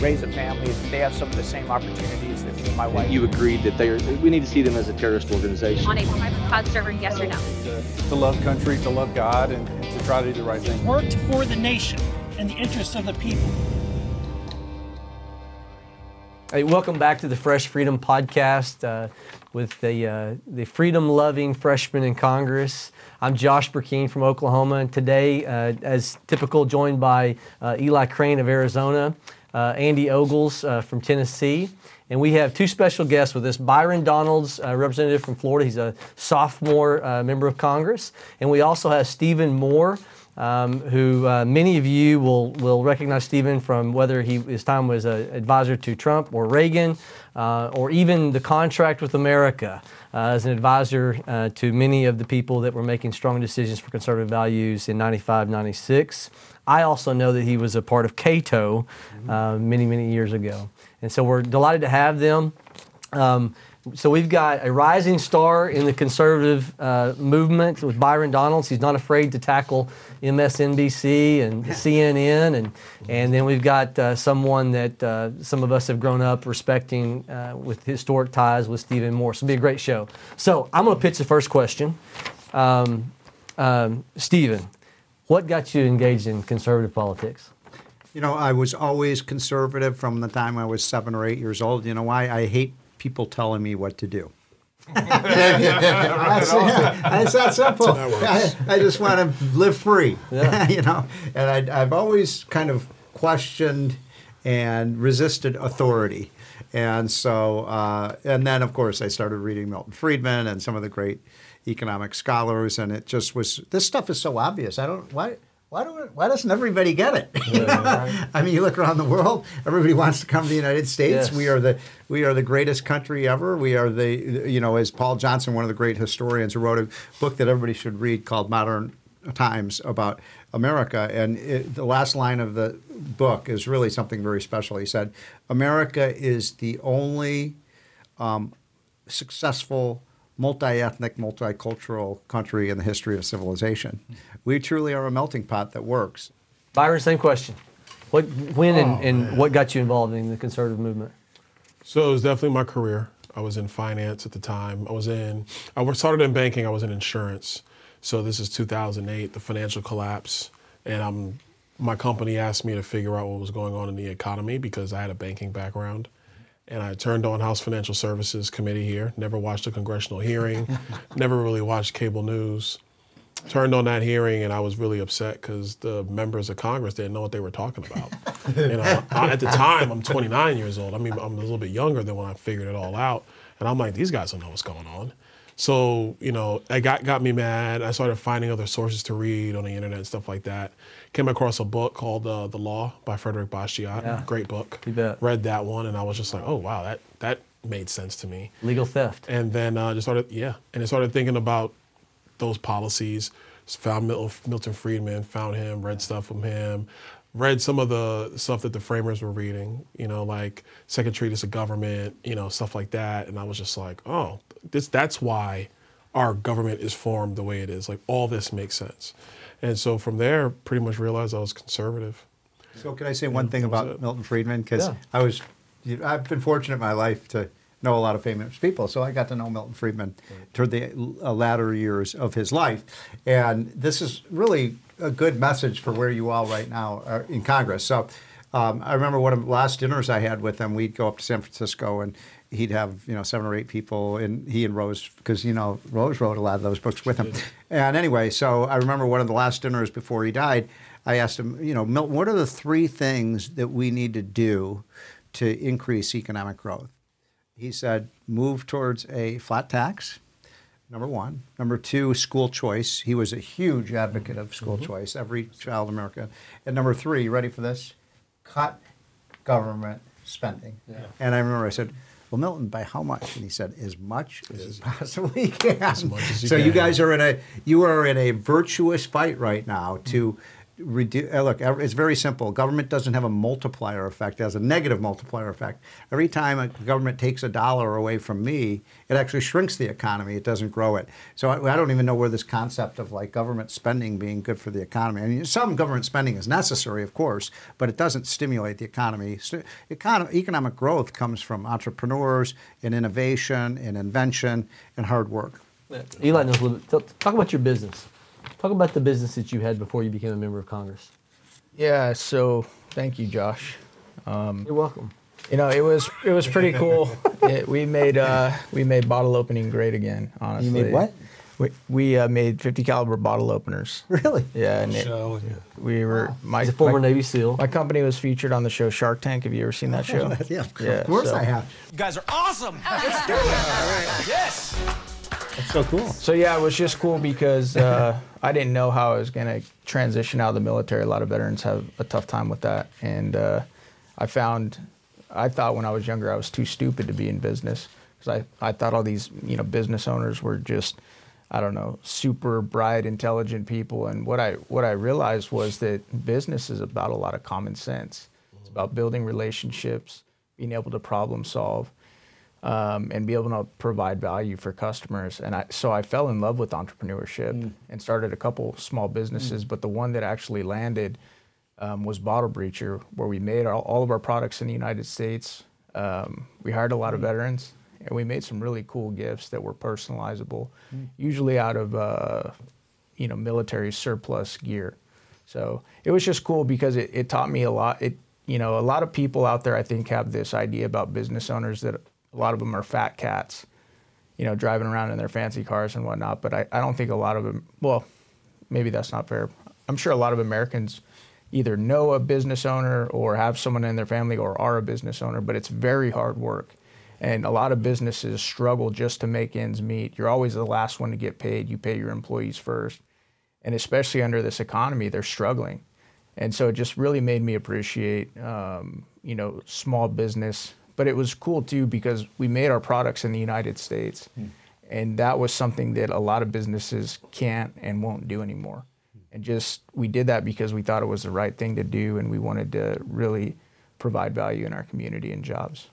raise a family, they have some of the same opportunities that me and my wife. You agreed that they are, we need to see them as a terrorist organization. On a private cloud server, yes or no? To, to love country, to love God, and, and to try to do the right thing. Worked for the nation and the interests of the people. Hey, welcome back to the Fresh Freedom Podcast uh, with the, uh, the freedom loving freshman in Congress. I'm Josh Brecheen from Oklahoma, and today, uh, as typical, joined by uh, Eli Crane of Arizona, uh, Andy Ogles uh, from Tennessee. And we have two special guests with us Byron Donalds, representative from Florida. He's a sophomore member of Congress. And we also have Stephen Moore um, who uh, many of you will, will recognize Stephen from whether he, his time was an advisor to Trump or Reagan, uh, or even the contract with America uh, as an advisor uh, to many of the people that were making strong decisions for conservative values in 95, 96. I also know that he was a part of Cato uh, many, many years ago. And so we're delighted to have them. Um, so we've got a rising star in the conservative uh, movement with Byron Donalds. He's not afraid to tackle MSNBC and CNN, and and then we've got uh, someone that uh, some of us have grown up respecting uh, with historic ties with Stephen Moore. So it'll be a great show. So I'm going to pitch the first question. Um, um, Stephen, what got you engaged in conservative politics? You know, I was always conservative from the time I was seven or eight years old. You know why? I hate people telling me what to do. that's, yeah, it's that simple. I, I, just want to live free, yeah. you know. And I, I've always kind of questioned and resisted authority. And so, uh, and then of course, I started reading Milton Friedman and some of the great economic scholars, and it just was this stuff is so obvious. I don't why why don't why doesn't everybody get it? Yeah, I mean, you look around the world, everybody wants to come to the United States. Yes. We are the we are the greatest country ever. We are the you know, as Paul Johnson, one of the great historians, who wrote a book that everybody should read called Modern Times about America, and it, the last line of the book is really something very special. He said, "America is the only um, successful." Multi-ethnic, multicultural country in the history of civilization. We truly are a melting pot that works. Byron, same question. What, when, oh, and, and what got you involved in the conservative movement? So it was definitely my career. I was in finance at the time. I was in, I started in banking. I was in insurance. So this is 2008, the financial collapse, and I'm, my company asked me to figure out what was going on in the economy because I had a banking background and I turned on House Financial Services Committee here. Never watched a congressional hearing, never really watched cable news. Turned on that hearing, and I was really upset because the members of Congress didn't know what they were talking about. you know, I, at the time, I'm 29 years old. I mean, I'm a little bit younger than when I figured it all out, and I'm like, these guys don't know what's going on. So, you know, it got, got me mad. I started finding other sources to read on the internet and stuff like that. Came across a book called uh, The Law by Frederick Bastiat. Yeah. Great book. You bet. Read that one and I was just like, oh, wow, that, that made sense to me. Legal theft. And then uh, just started, yeah. And I started thinking about those policies. Found Milton Friedman, found him, read stuff from him read some of the stuff that the framers were reading, you know, like Second Treatise of Government, you know, stuff like that. And I was just like, oh, this that's why our government is formed the way it is. Like all this makes sense. And so from there, pretty much realized I was conservative. So can I say one thing about Milton Friedman? Because yeah. I was, I've been fortunate in my life to know a lot of famous people. So I got to know Milton Friedman toward the uh, latter years of his life. And this is really a good message for where you are right now uh, in Congress. So um, I remember one of the last dinners I had with him, we'd go up to San Francisco and he'd have you know seven or eight people, and he and Rose, because you know Rose wrote a lot of those books with him. And anyway, so I remember one of the last dinners before he died. I asked him, you know, Milton, what are the three things that we need to do to increase economic growth? He said, move towards a flat tax. Number one. Number two, school choice. He was a huge advocate of school mm-hmm. choice, every child in America. And number three, you ready for this? Cut government spending. Yeah. And I remember I said, well, Milton, by how much? And he said, as much as as possibly can. As much as you so can. you guys are in a you are in a virtuous fight right now to redu- uh, look, it's very simple. Government doesn't have a multiplier effect; it has a negative multiplier effect. Every time a government takes a dollar away from me, it actually shrinks the economy. It doesn't grow it. So I, I don't even know where this concept of like government spending being good for the economy. I mean, some government spending is necessary, of course, but it doesn't stimulate the economy. Economic growth comes from entrepreneurs and innovation and invention and hard work. Eli knows a little bit. Talk about your business. Talk about the business that you had before you became a member of Congress. Yeah, so thank you, Josh. You're welcome. You know, it was it was pretty cool. it, we made uh, we made bottle opening great again. Honestly, you made what? We we uh, made 50 caliber bottle openers. Really? Yeah, and it, we were my He's a former my, Navy SEAL. My company was featured on the show Shark Tank. Have you ever seen that show? Yeah, Yeah, of course so- I have. You guys are awesome. Let's do it. Yes. That's so cool. So yeah, it was just cool because uh, I didn't know how I was gonna transition out of the military. A lot of veterans have a tough time with that, and uh, I found I thought when I was younger I was too stupid to be in business because I, I thought all these you know business owners were just I don't know super bright, intelligent people, and what I what I realized was that business is about a lot of common sense. It's about building relationships, being able to problem solve um, and be able to provide value for customers. And I, so I fell in love with entrepreneurship and started a couple small businesses. But the one that actually landed um, was Bottle Breacher, where we made all, all of our products in the United States. Um, we hired a lot of veterans, and we made some really cool gifts that were personalizable, usually out of uh, you know military surplus gear. So it was just cool because it, it taught me a lot. It you know a lot of people out there I think have this idea about business owners that a lot of them are fat cats, you know, driving around in their fancy cars and whatnot. But I, I don't think a lot of them. Well, maybe that's not fair. I'm sure a lot of Americans either know a business owner or have someone in their family or are a business owner, but it's very hard work. And a lot of businesses struggle just to make ends meet. You're always the last one to get paid. You pay your employees first. And especially under this economy, they're struggling. And so it just really made me appreciate, um, you know, small business. But it was cool too because we made our products in the United States. And that was something that a lot of businesses can't and won't do anymore. And just we did that because we thought it was the right thing to do and we wanted to really provide value in our community and jobs.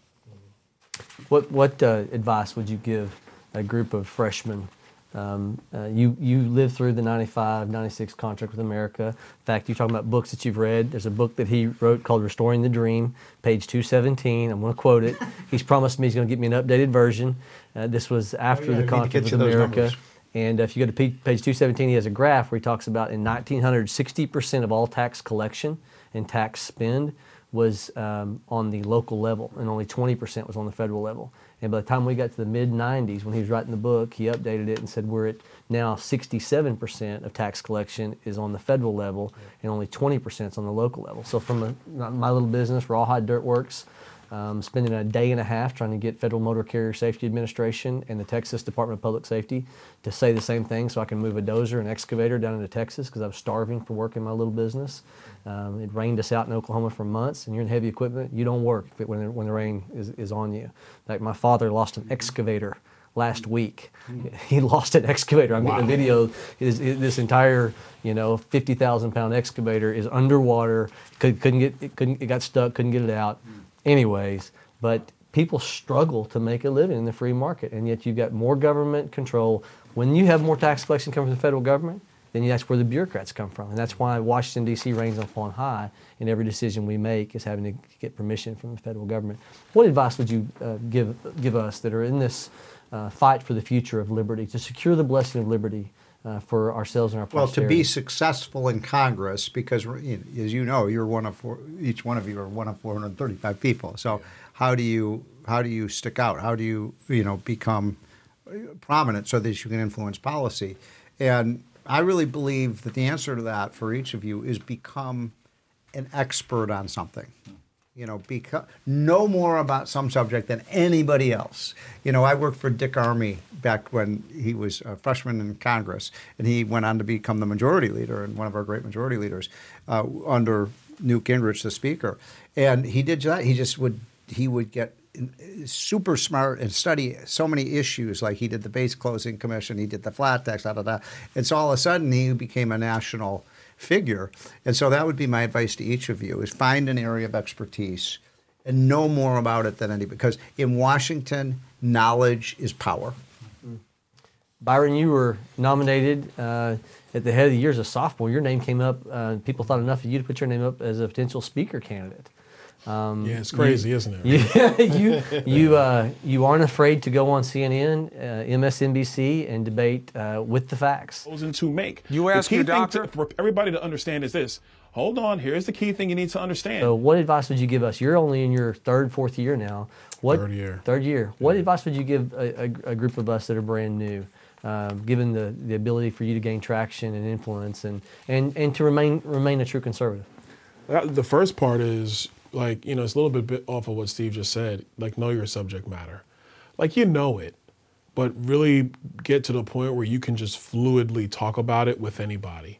What what uh, advice would you give a group of freshmen? Um, uh, you you lived through the 95, 96 contract with America. In fact, you're talking about books that you've read. There's a book that he wrote called Restoring the Dream, page 217. I'm going to quote it. He's promised me he's going to get me an updated version. Uh, this was after Oh, yeah, the contract with America. And if you go to p- page 217, he has a graph where he talks about in 1900, 60% of all tax collection and tax spend was um, on the local level, and only 20% was on the federal level. And by the time we got to the mid 90s, when he was writing the book, he updated it and said we're at now 67% of tax collection is on the federal level, and only 20% is on the local level. So from a, my little business, Rawhide Dirt Works, um, spending a day and a half trying to get Federal Motor Carrier Safety Administration and the Texas Department of Public Safety to say the same thing so I can move a dozer and excavator down into Texas because I was starving for work in my little business. Um, it rained us out in Oklahoma for months, and you're in heavy equipment, you don't work it, when, the, when the rain is, is on you. Like my father lost an excavator last week. He lost an excavator. I'm getting a video. Is, is this entire, you know, 50,000 pound excavator is underwater. Could, couldn't get it. Couldn't it got stuck. Couldn't get it out. Anyways, but people struggle to make a living in the free market, and yet you've got more government control. When you have more tax collection coming from the federal government, then that's where the bureaucrats come from, and that's why Washington D.C. reigns upon high, and every decision we make is having to get permission from the federal government. What advice would you uh, give give us that are in this uh, fight for the future of liberty to secure the blessing of liberty uh, for ourselves and our Well, to be successful in Congress, because as you know, you're one of four, each one of you are one of 435 people. So how do you how do you stick out? How do you you know become prominent so that you can influence policy? And I really believe that the answer to that for each of you is become an expert on something. You know, become, know more about some subject than anybody else. You know, I worked for Dick Armey back when he was a freshman in Congress, and he went on to become the majority leader and one of our great majority leaders uh, under Newt Gingrich, the speaker. And he did that. He just would he would get super smart and study so many issues. Like he did the base closing commission, he did the flat tax, da da da. And so all of a sudden he became a national figure. And so that would be my advice to each of you: is find an area of expertise and know more about it than anybody. Because in Washington, knowledge is power. Byron, you were nominated uh, at the head of the year as a sophomore. Your name came up. Uh, people thought enough of you to put your name up as a potential speaker candidate. Um, yeah, it's crazy, you, isn't it? Yeah, you you uh, you aren't afraid to go on CNN, uh, MSNBC, and debate uh, with the facts. To make you ask your doctor to, for everybody to understand is this: hold on, here's the key thing you need to understand. So, what advice would you give us? You're only in your third, fourth year now. What, third year. Third year. What advice would you give a, a, a, group of us that are brand new, um, given the, the ability for you to gain traction and influence and, and, and to remain remain a true conservative? The first part is like, you know, it's a little bit off of what Steve just said. Like, know your subject matter. Like, you know it, but really get to the point where you can just fluidly talk about it with anybody.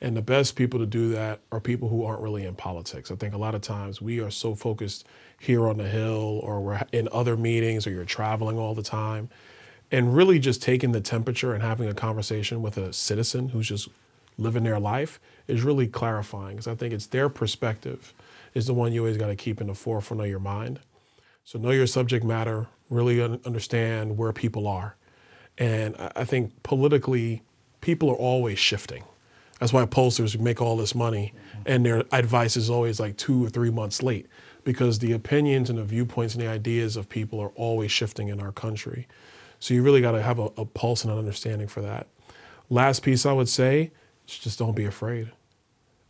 And the best people to do that are people who aren't really in politics. I think a lot of times we are so focused here on the Hill or we're in other meetings or you're traveling all the time. And really just taking the temperature and having a conversation with a citizen who's just living their life is really clarifying because I think it's their perspective is the one you always got to keep in the forefront of your mind. So know your subject matter, really understand where people are. And I think politically, people are always shifting. That's why pollsters make all this money and their advice is always like two or three months late because the opinions and the viewpoints and the ideas of people are always shifting in our country. So you really got to have a, a, pulse and an understanding for that. Last piece I would say is just don't be afraid.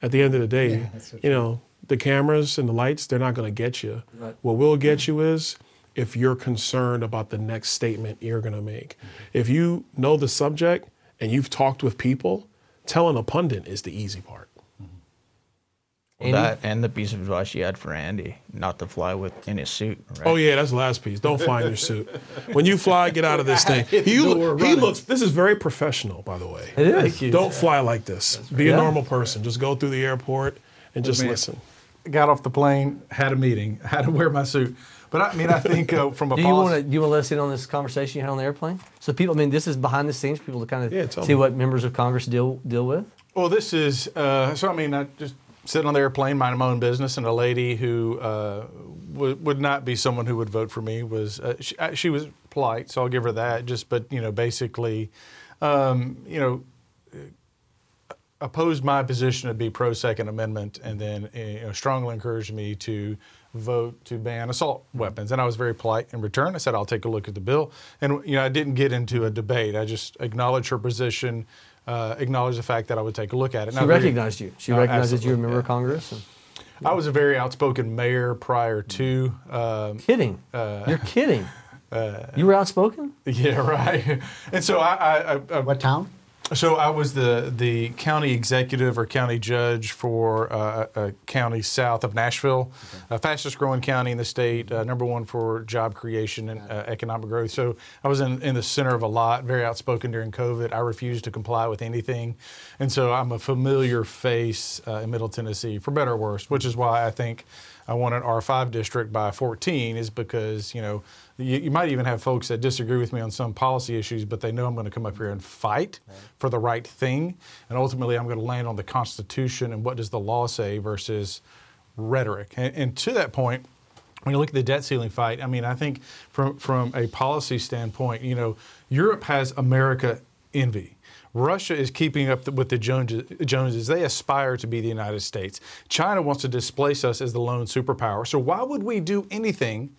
At the end of the day, yeah, you know, the cameras and the lights, they're not going to get you. Right. What will get you is if you're concerned about the next statement you're going to make. Mm-hmm. If you know the subject and you've talked with people, telling a pundit is the easy part. Well, that and the piece of advice you had for Andy, not to fly with in his suit. Right? Oh yeah, that's the last piece. Don't fly in your suit. When you fly, get out of this thing. He, he looks. This is very professional, by the way. It is. Don't fly like this. Be yeah. a normal person. Just go through the airport and just listen. Got off the plane, had a meeting, had to wear my suit. But I mean, I think uh, from a do you want to do you want to listen on this conversation you had on the airplane? So people, I mean, this is behind the scenes for people to kind of yeah, see me. what members of Congress deal deal with. Well, this is uh, so. I mean, I just sitting on the airplane, minding my own business, and a lady who uh, w- would not be someone who would vote for me was uh, she, uh, she, was polite, so I'll give her that. Just, but you know, basically, um, you know, opposed my position to be pro Second Amendment, and then you know, strongly encouraged me to vote to ban assault weapons. And I was very polite in return. I said, I'll take a look at the bill. And, you know, I didn't get into a debate. I just acknowledged her position, uh, acknowledge the fact that I would take a look at it. She recognized you. She uh, recognized that you were a member yeah. of Congress. And, yeah. I was a very outspoken mayor prior to. Um, kidding. Uh, You're kidding. Uh, you were outspoken. Yeah, right. And so I, I, I, what town? So I was the the county executive or county judge for uh, a county south of Nashville, okay. uh, fastest growing county in the state, uh, number one for job creation and uh, economic growth. So I was in, in the center of a lot, very outspoken during COVID. I refused to comply with anything, and so I'm a familiar face uh, in Middle Tennessee, for better or worse, which is why I think I won an R5 district by 14 is because, you know, you, you, might even have folks that disagree with me on some policy issues, but they know I'm going to come up here and fight right. for the right thing. And ultimately, I'm going to land on the Constitution and what does the law say versus rhetoric. And, and to that point, when you look at the debt ceiling fight, I mean, I think from, from a policy standpoint, you know, Europe has America envy Russia is keeping up with the Joneses. They aspire to be the United States. China wants to displace us as the lone superpower. So why would we do anything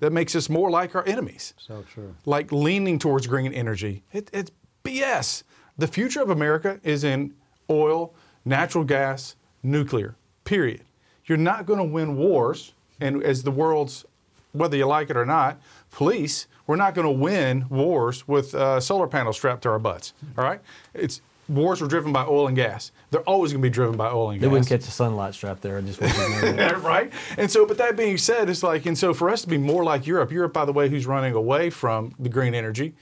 that makes us more like our enemies? So true. Like leaning towards green energy. It, it's BS. The future of America is in oil, natural gas, nuclear. Period. You're not going to win wars, and as the world's, whether you like it or not, police we're not going to win wars with uh, solar panels strapped to our butts. All right? It's wars were driven by oil and gas. They're always going to be driven by oil and gas. They wouldn't catch a sunlight strap there. I just right. And so, but that being said, it's like, and so for us to be more like Europe, Europe, by the way, who's running away from the green energy.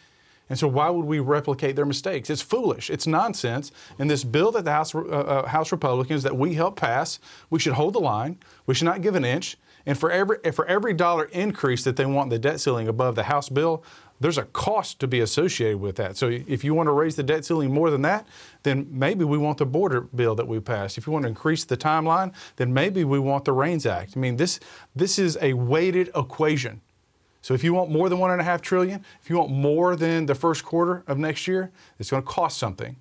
And so, why would we replicate their mistakes? It's foolish. It's nonsense. And this bill that the House, uh, uh, House Republicans that we helped pass, we should hold the line. We should not give an inch. And for every for every dollar increase that they want the debt ceiling above the House bill, there's a cost to be associated with that. So if you want to raise the debt ceiling more than that, then maybe we want the border bill that we passed. If you want to increase the timeline, then maybe we want the REINS Act. I mean, this this is a weighted equation. So if you want more than one and a half trillion, if you want more than the first quarter of next year, it's going to cost something.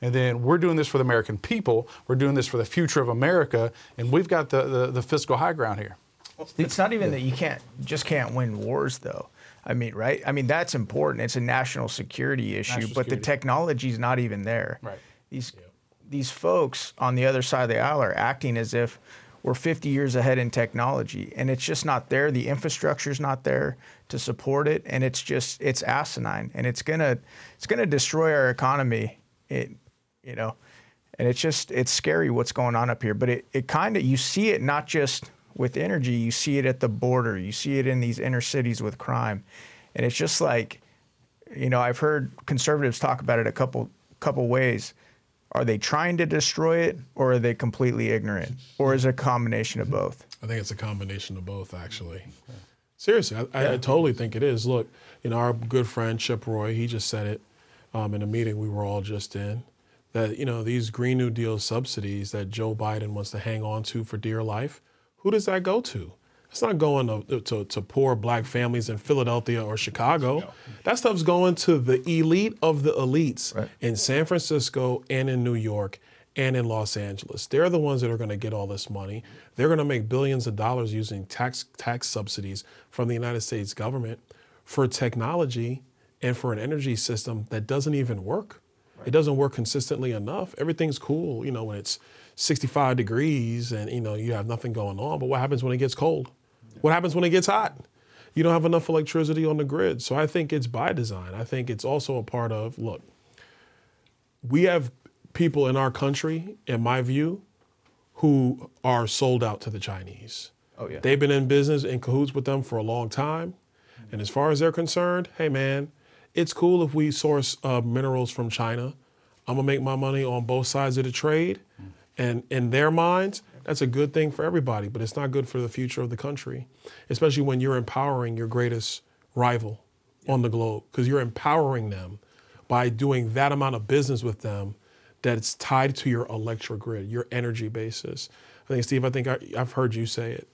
And then we're doing this for the American people. We're doing this for the future of America, and we've got the, the, the fiscal high ground here. It's not even that you can't just can't win wars though. I mean, right? I mean that's important. It's a national security issue, National but the security. technology's not even there. Right. These these folks on the other side of the aisle are acting as if we're 50 years ahead in technology, and it's just not there. The infrastructure's not there to support it, and it's just it's asinine, and it's gonna it's gonna destroy our economy. It, you know, and it's just it's scary what's going on up here. But it it kind of you see it not just with energy, you see it at the border, you see it in these inner cities with crime, and it's just like, you know, I've heard conservatives talk about it a couple couple ways. Are they trying to destroy it, or are they completely ignorant, or is it a combination of both? I think it's a combination of both, actually. Seriously, I, I, I totally think it is. Look, you know, our good friend Chip Roy, he just said it um, in a meeting we were all just in that, you know, these Green New Deal subsidies that Joe Biden wants to hang on to for dear life, who does that go to? It's not going to, to, to poor black families in Philadelphia or Chicago. That stuff's going to the elite of the elites in San Francisco and in New York and in Los Angeles. They're the ones that are going to get all this money. They're going to make billions of dollars using tax tax subsidies from the United States government for technology and for an energy system that doesn't even work. It doesn't work consistently enough. Everything's cool, you know, when it's 65 degrees and you know you have nothing going on. But what happens when it gets cold? What happens when it gets hot? You don't have enough electricity on the grid. So I think it's by design. I think it's also a part of look, we have people in our country, in my view, who are sold out to the Chinese. Oh yeah. They've been in business in cahoots with them for a long time. And as far as they're concerned, hey man, it's cool if we source uh, minerals from China. I'm gonna make my money on both sides of the trade. And in their minds, that's a good thing for everybody, but it's not good for the future of the country, especially when you're empowering your greatest rival on the globe, because you're empowering them by doing that amount of business with them that it's tied to your electric grid, your energy basis. I think, Steve, I think I, I've heard you say it.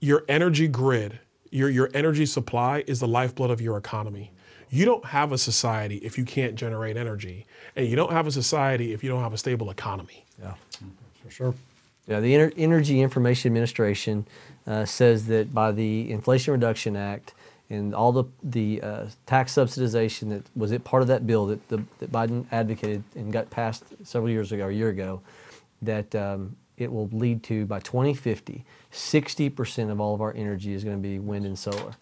Your energy grid, your, your energy supply is the lifeblood of your economy. You don't have a society if you can't generate energy, and you don't have a society if you don't have a stable economy. Yeah. For sure. Yeah, the Ener- Energy Information Administration uh, says that by the Inflation Reduction Act and all the the uh, tax subsidization that was it part of that bill that, the, that Biden advocated and got passed several years ago, a year ago, that um, it will lead to by 2050, 60% of all of our energy is going to be wind and solar,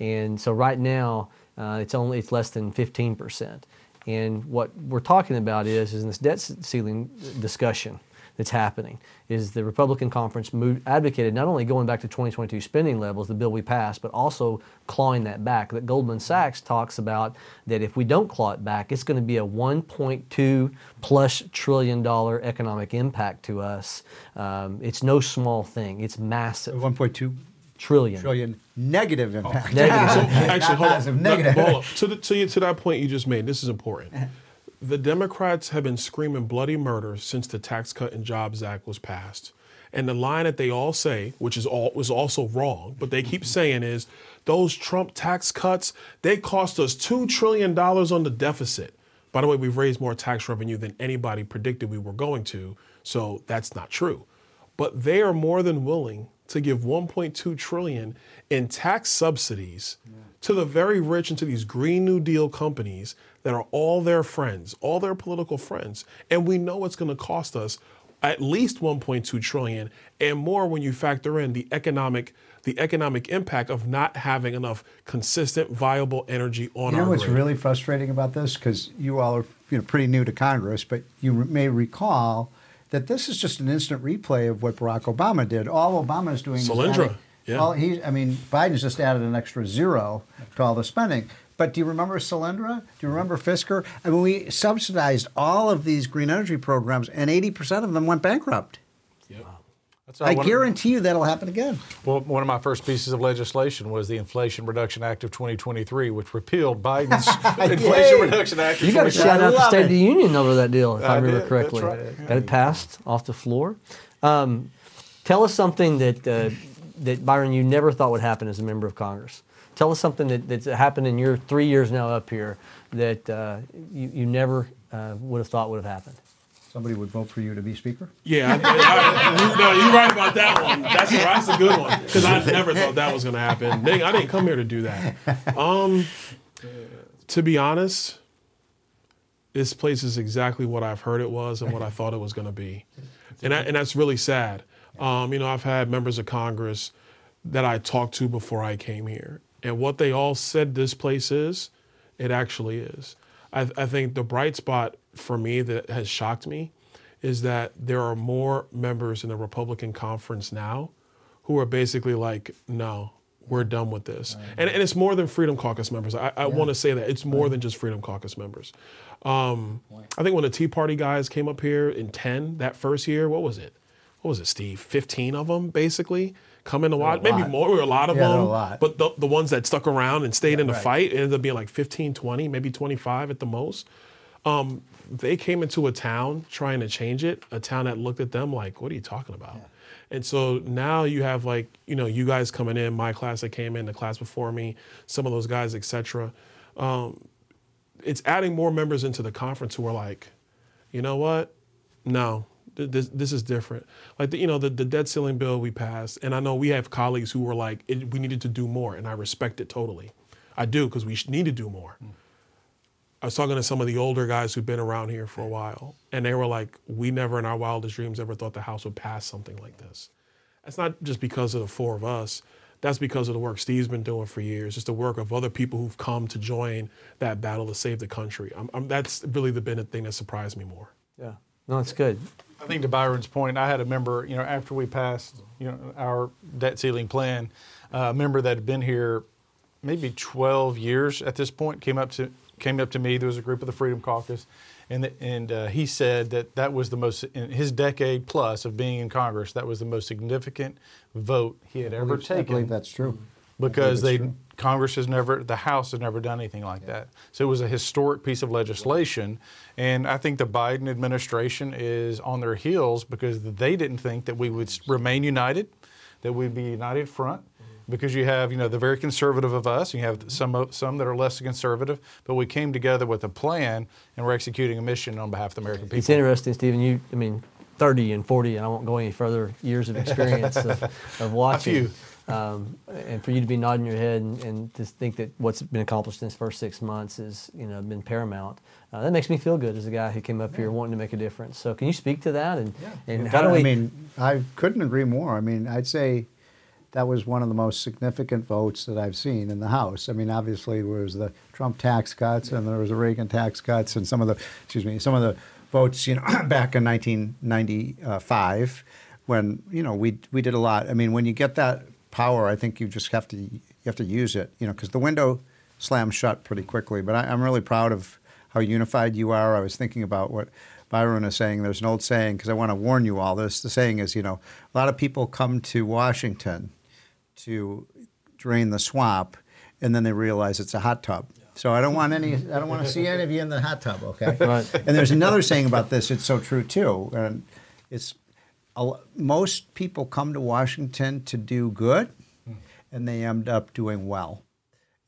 and so right now uh, it's only it's less than 15%. And what we're talking about is, is in this debt ceiling discussion that's happening is the Republican conference moved, advocated not only going back to 2022 spending levels, the bill we passed, but also clawing that back. That Goldman Sachs talks about that if we don't claw it back, it's going to be a 1.2 plus trillion dollar economic impact to us. Um, it's no small thing. It's massive. 1.2 trillion. trillion negative impact. Oh, negative. So actually, hold Massive on. negative. Hold on. To, the, to, you, to that point you just made, this is important. The Democrats have been screaming bloody murder since the Tax Cut and Jobs Act was passed. And the line that they all say, which is all was also wrong, but they keep mm-hmm. saying is those Trump tax cuts, they cost us two trillion dollars on the deficit. By the way, we've raised more tax revenue than anybody predicted we were going to, so that's not true. But they are more than willing to give 1.2 trillion in tax subsidies to the very rich and to these Green New Deal companies that are all their friends, all their political friends. And we know it's going to cost us at least 1.2 trillion and more when you factor in the economic the economic impact of not having enough consistent viable energy on You know our what's grid. really frustrating about this? Because you all are you know, pretty new to Congress, but you may recall that this is just an instant replay of what Barack Obama did. All Obama is doing Solyndra, is yeah. all he, I mean, Biden's just added an extra zero to all the spending. But do you remember Solyndra? Do you remember Fisker? I mean, we subsidized all of these green energy programs, and 80% of them went bankrupt. Why I one- guarantee you that'll happen again. Well, one of my first pieces of legislation was the Inflation Reduction Act of 2023, which repealed Biden's Inflation Reduction Act. Of You got to shout out the State it. of the Union over that deal, if I, I remember did, that's correctly. right. Got it passed off the floor. Um, tell us something that uh, that Byron you never thought would happen as a member of Congress. Tell us something that, that's happened in your three years now up here that uh, you, you never uh, would have thought would have happened. Somebody would vote for you to be speaker. Yeah, I, I, no, you're right about that one. That's a, that's a good one because I never thought that was going to happen. Dang, I didn't come here to do that. Um, to be honest, this place is exactly what I've heard it was and what I thought it was going to be, and that, and that's really sad. Um, you know, I've had members of Congress that I talked to before I came here, and what they all said this place is, it actually is. I, I think the bright spot for me that has shocked me is that there are more members in the Republican conference now who are basically like, no, we're done with this. And, and it's more than Freedom Caucus members. I, I want to say that it's more than just Freedom Caucus members. Um, I think when the Tea Party guys came up here in 10, that first year, what was it? What was it, Steve? 15 of them, basically, come in to watch. Maybe lot. more, or a lot of Yeah, them. a lot. But the, the ones that stuck around and stayed in the right. fight, ended up being like 15, 20, maybe 25 at the most. Um, they came into a town trying to change it, a town that looked at them like, what are you talking about? And so now you have like, you know, you guys coming in, my class that came in, the class before me, some of those guys, et cetera. Um, it's adding more members into the conference who are like, you know what? No, th- this, this is different. Like, the, you know, the, the debt ceiling bill we passed, and I know we have colleagues who were like, it, we needed to do more, and I respect it totally. I do, because we need to do more. I was talking to some of the older guys who've been around here for a while, and they were like, "We never in our wildest dreams ever thought the House would pass something like this." That's not just because of the four of us. That's because of the work Steve's been doing for years. It's the work of other people who've come to join that battle to save the country. I'm, I'm, that's really the been the thing that surprised me more. Yeah, no, it's good. I think to Byron's point, I had a member, you know, after we passed, you know, our debt ceiling plan, uh, a member that had been here maybe 12 years at this point came up to came up to me. There was a group of the Freedom Caucus, and the, and uh, he said that that was the most in his decade plus of being in Congress. That was the most significant vote he had ever I taken I believe that's true. because they true. Congress has never the House has never done anything like that. So it was a historic piece of legislation, and I think the Biden administration is on their heels because they didn't think that we would remain united, that we'd be united front. Because you have, you know, the very conservative of us, and you have some some that are less conservative, but we came together with a plan, and we're executing a mission on behalf of the American people. It's interesting, Stephen. You, I mean, 30 and 40, and I won't go any further years of experience of, of watching. Um, and for you to be nodding your head and, and to think that what's been accomplished in this first six months has, you know, been paramount. Uh, that makes me feel good as a guy who came up here wanting to make a difference. So, can you speak to that? And and how do we? I mean, I couldn't agree more. I mean, I'd say that was one of the most significant votes that I've seen in the House. I mean, obviously there was the Trump tax cuts and there was the Reagan tax cuts and some of the, excuse me, some of the votes, you know, back in 1995 when, you know, we we did a lot. I mean, when you get that power, I think you just have to you have to use it, you know, because the window slams shut pretty quickly. But I, I'm really proud of how unified you are. I was thinking about what Byron is saying. There's an old saying, because I want to warn you all this. The saying is, you know, a lot of people come to Washington to drain the swamp, and then they realize it's a hot tub. So I don't want any. I don't want to see any of you in the hot tub. Okay. Right. And there's another saying about this. It's so true too, and it's most people come to Washington to do good, and they end up doing well.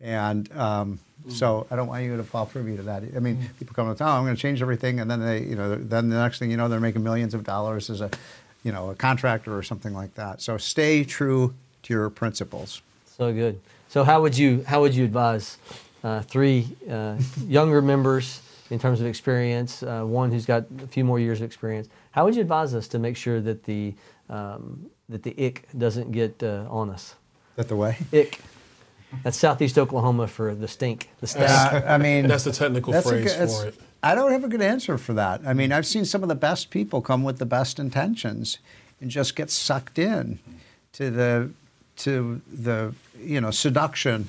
And um, so I don't want you to fall privy to that. I mean, people come to town, I'm going to change everything, and then they, you know, then the next thing you know, they're making millions of dollars as a, you know, a contractor or something like that. So stay true to your principles. So good. So how would you how would you advise uh, three uh, younger members in terms of experience, uh, one who's got a few more years of experience? How would you advise us to make sure that the um, that the ick doesn't get uh, on us? That the way? Ick. That's Southeast Oklahoma for the stink. The stank. Uh, I mean, That's the technical that's phrase good- for it. I don't have a good answer for that. I mean, I've seen some of the best people come with the best intentions and just get sucked in to the to the you know seduction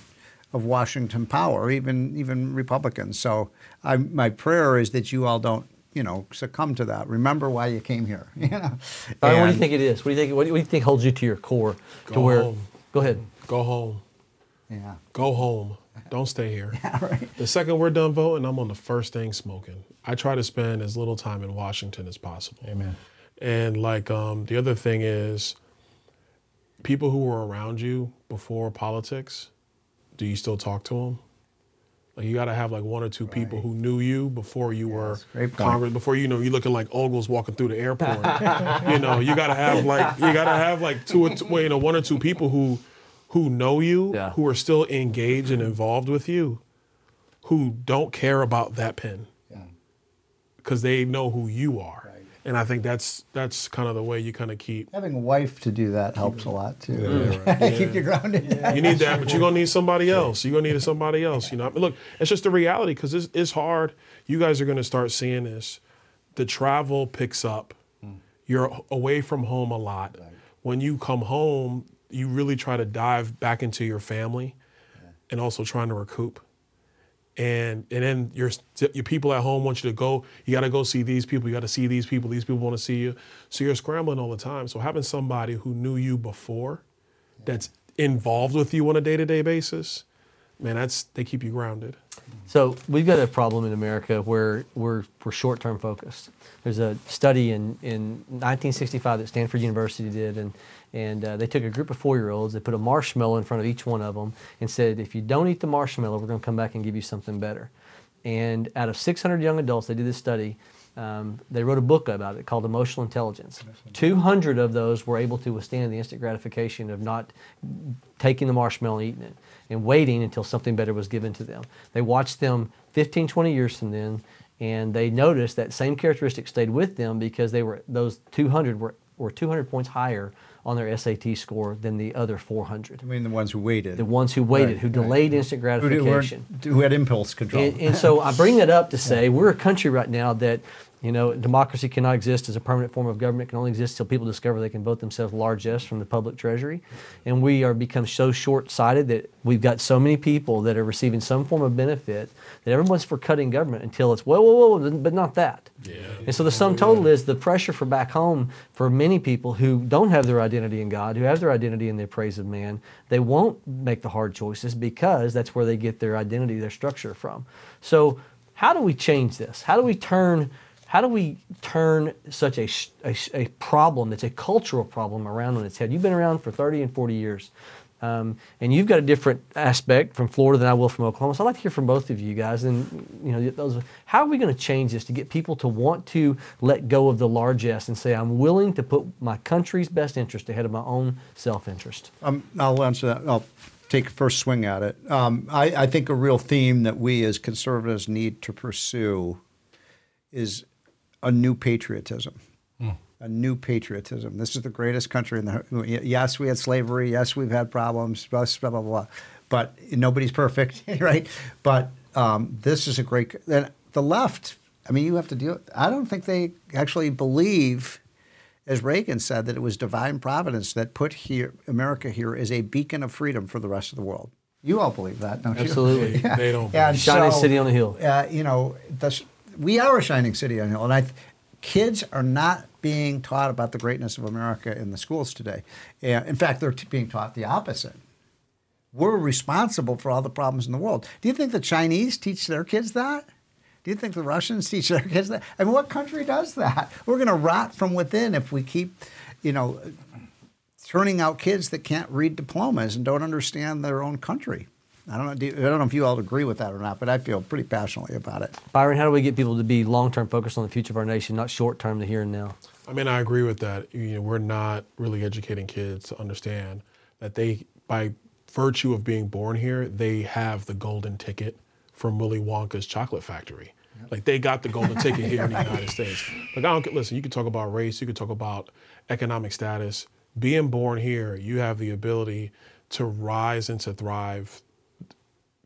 of Washington power, even even Republicans. So I, my prayer is that you all don't you know, succumb to that. Remember why you came here. You know. Byron, what do you think it is? What do you think? What do you think holds you to your core? to where? home. Go ahead. Go home. Yeah. Go home. Don't stay here. Yeah, right. The second we're done voting, I'm on the first thing smoking. I try to spend as little time in Washington as possible. Amen. And like um, the other thing is, people who were around you before politics, do you still talk to them? Like you got to have like one or two people who knew you before you were. Congress, before you know you're looking like Ogles walking through the airport. you know, you got to have like you got to have like two or two, well, you know, one or two people who who know you, Yeah. who are still engaged and involved with you, who don't care about that pen because they know who you are. And I think that's that's kind of the way you kind of keep. Having a wife to do that helps a lot too. Yeah. Keep you grounded. You need that, but you're gonna need somebody else. You're gonna need somebody else. You know, I mean, look, it's just the reality because it's, it's hard. You guys are gonna start seeing this. The travel picks up. Mm. You're away from home a lot. When you come home, you really try to dive back into your family, and also trying to recoup. And and then your your people at home want you to go. You got to go see these people. You got to see these people. These people want to see you. So you're scrambling all the time. So having somebody who knew you before, that's involved with you on a day to day basis, man, that's they keep you grounded. So we've got a problem in America where we're, we're short-term focused. There's a study in, in 1965 that Stanford University did, and, and uh, they took a group of four-year-olds, they put a marshmallow in front of each one of them, and said, if you don't eat the marshmallow, we're going to come back and give you something better. And out of 600 young adults, they did this study. Um, they wrote a book about it called Emotional Intelligence. 200 of those were able to withstand the instant gratification of not taking the marshmallow and eating it and waiting until something better was given to them. They watched them 15, 20 years from then, and they noticed that same characteristic stayed with them because they were those 200 were, were 200 points higher on their SAT score than the other 400. I mean, the ones who waited. The ones who waited, Right, who right. delayed instant gratification. weren't- who had impulse control. And, and so I bring that up to say we're a country right now that, you know, democracy cannot exist as a permanent form of government. It can only exist until people discover they can vote themselves largesse from the public treasury. And we are become so short-sighted that we've got so many people that are receiving some form of benefit that everyone's for cutting government until it's whoa, whoa, whoa, but not that. Yeah. And so the sum total is the pressure for back home for many people who don't have their identity in God, who have their identity in the praise of man, they won't make the hard choices because that's where they get their identity, their structure from. So how do we change this? How do we turn how do we turn such a, a, a problem that's a cultural problem around on its head? You've been around for 30 and 40 years. Um, and you've got a different aspect from Florida than I will from Oklahoma. So I'd like to hear from both of you guys. And you know, those, how are we going to change this to get people to want to let go of the largesse and say, "I'm willing to put my country's best interest ahead of my own self-interest"? Um, I'll answer that. I'll take a first swing at it. Um, I, I think a real theme that we as conservatives need to pursue is a new patriotism. A new patriotism. This is the greatest country in the. Yes, we had slavery. Yes, we've had problems. Blah blah blah. blah. But nobody's perfect, right? But um, this is a great. And the left. I mean, you have to deal. I don't think they actually believe as Reagan said, that it was divine providence that put here America here as a beacon of freedom for the rest of the world. You all believe that, don't you? Absolutely. Yeah. They don't And Shining so, city on a hill. Uh, you know, the, we are a shining city on hill, and I, kids are not being taught about the greatness of America in the schools today. In fact, they're t- being taught the opposite. We're responsible for all the problems in the world. Do you think the Chinese teach their kids that? Do you think the Russians teach their kids that? I mean, what country does that? We're going to rot from within if we keep, you know, turning out kids that can't read diplomas and don't understand their own country. I don't know. Do you, I don't know if you all agree with that or not, but I feel pretty passionately about it. Byron, how do we get people to be long-term focused on the future of our nation, not short-term, the here and now? I mean, I agree with that. You know, we're not really educating kids to understand that they, by virtue of being born here, they have the golden ticket from Willy Wonka's chocolate factory. Like they got the golden ticket here in the United States. Like I don't listen. You can talk about race. You can talk about economic status. Being born here, you have the ability to rise and to thrive.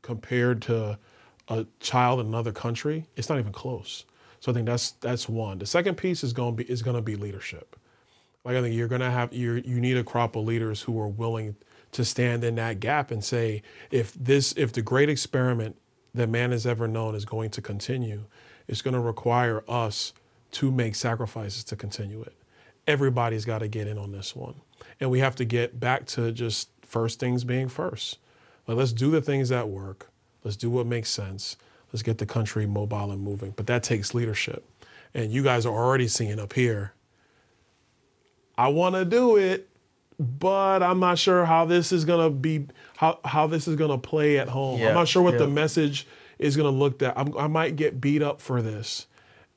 Compared to a child in another country, it's not even close. So I think that's that's one. The second piece is going to be is going to be leadership. Like I think you're going to have you you need a crop of leaders who are willing to stand in that gap and say if this if the great experiment that man has ever known is going to continue, it's going to require us to make sacrifices to continue it. Everybody's got to get in on this one. And we have to get back to just first things being first. Let's do the things that work. Let's do what makes sense. Let's get the country mobile and moving. But that takes leadership. And you guys are already seeing up here. I want to do it, but I'm not sure how this is gonna be how how this is gonna play at home. Yeah, I'm not sure what yeah. the message is gonna look that I'm, I might get beat up for this,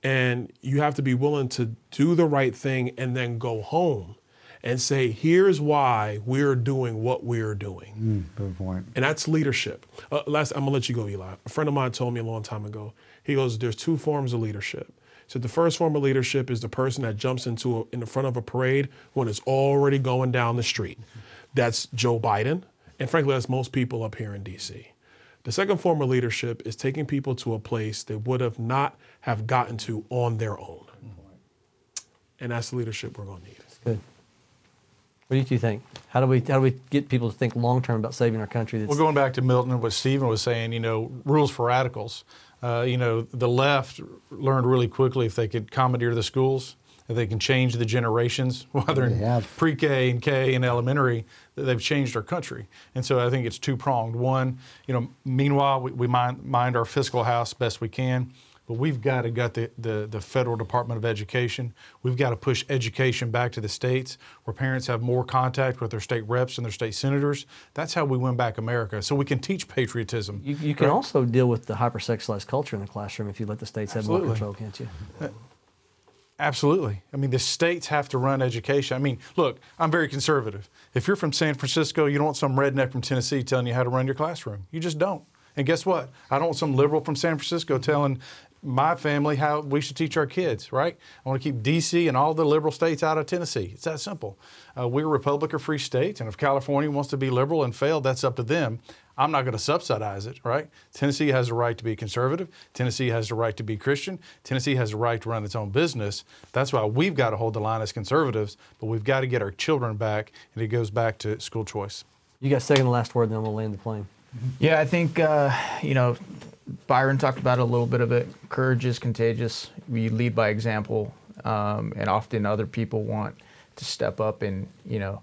and you have to be willing to do the right thing and then go home and say, here's why we're doing what we're doing. Good point. And that's leadership. Uh, last, I'm gonna let you go, Eli. A friend of mine told me a long time ago. He goes, "There's two forms of leadership." So the first form of leadership is the person that jumps into a, in the front of a parade when it's already going down the street. That's Joe Biden, and frankly, that's most people up here in D.C. The second form of leadership is taking people to a place they would have not have gotten to on their own, and that's the leadership we're gonna need. Good. What do you two think? How do we how do we get people to think long term about saving our country? That's, Well, going back to Milton and what Stephen was saying, you know, rules for radicals. Uh, you know, the left learned really quickly if they could commandeer the schools, if they can change the generations, whether They in have. pre-K and K and elementary, they've changed our country. And so I think it's two pronged. One, you know, meanwhile we, we mind, mind our fiscal house best we can. But we've got to get the, the, the federal Department of Education. We've got to push education back to the states where parents have more contact with their state reps and their state senators. That's how we win back America. So we can teach patriotism. you, you can right? also deal with the hypersexualized culture in the classroom if you let the states have more control, can't you? Uh, absolutely. I mean, the states have to run education. I mean, look, I'm very conservative. If you're from San Francisco, you don't want some redneck from Tennessee telling you how to run your classroom. You just don't. And guess what? I don't want some liberal from San Francisco telling my family how we should teach our kids, right? I want to keep D.C. and all the liberal states out of Tennessee. It's that simple. Uh, we're a republic or free states, and if California wants to be liberal and fail, that's up to them. I'm not going to subsidize it, right? Tennessee has the right to be conservative. Tennessee has the right to be Christian. Tennessee has the right to run its own business. That's why we've got to hold the line as conservatives, but we've got to get our children back, and it goes back to school choice. You got second to last word, then we'll land the plane. Yeah, I think uh, you know Byron talked about a little bit of it. Courage is contagious. We lead by example, um, and often other people want to step up and you know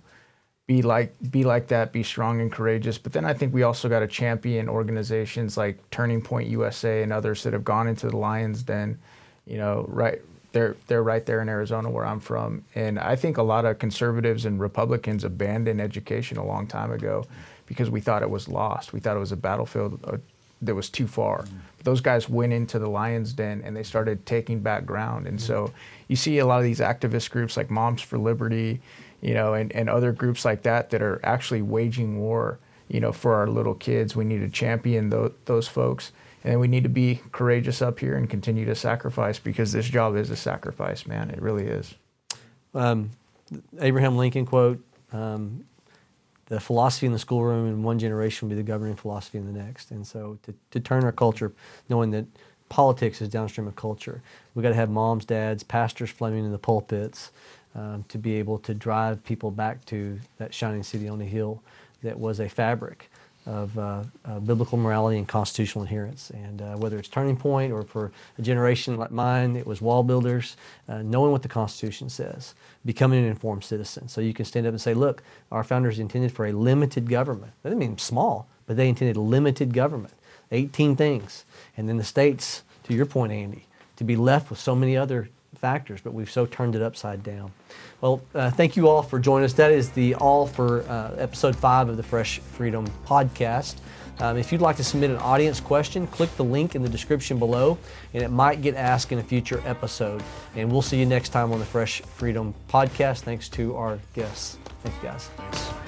be like be like that, be strong and courageous. But then I think we also got to champion organizations like Turning Point USA and others that have gone into the Lions Den. You know, right they're they're right there in Arizona where I'm from, and I think a lot of conservatives and Republicans abandoned education a long time ago because we thought it was lost. We thought it was a battlefield that was too far. But those guys went into the Lions Den and they started taking back ground. And so you see a lot of these activist groups like Moms for Liberty, you know, and, and other groups like that that are actually waging war, you know, for our little kids. We need to champion tho- those folks. And we need to be courageous up here and continue to sacrifice because this job is a sacrifice, man. It really is. Um, Abraham Lincoln quote: um, "The philosophy in the schoolroom in one generation will be the governing philosophy in the next." And so, to, to turn our culture, knowing that politics is downstream of culture, we've got to have moms, dads, pastors flaming in the pulpits um, to be able to drive people back to that shining city on the hill that was a fabric of uh, uh, biblical morality and constitutional adherence. And uh, whether it's Turning Point or for a generation like mine, it was WallBuilders, uh, knowing what the Constitution says, becoming an informed citizen. So you can stand up and say, look, our founders intended for a limited government. That didn't mean small, but they intended limited government, 18 things. And then the states, to your point, Andy, to be left with so many other factors, but we've so turned it upside down. Well, uh, thank you all for joining us. That is the all for uh, episode five of the Fresh Freedom podcast. Um, if you'd like to submit an audience question, click the link in the description below, and it might get asked in a future episode. And we'll see you next time on the Fresh Freedom podcast. Thanks to our guests. Thanks, guys.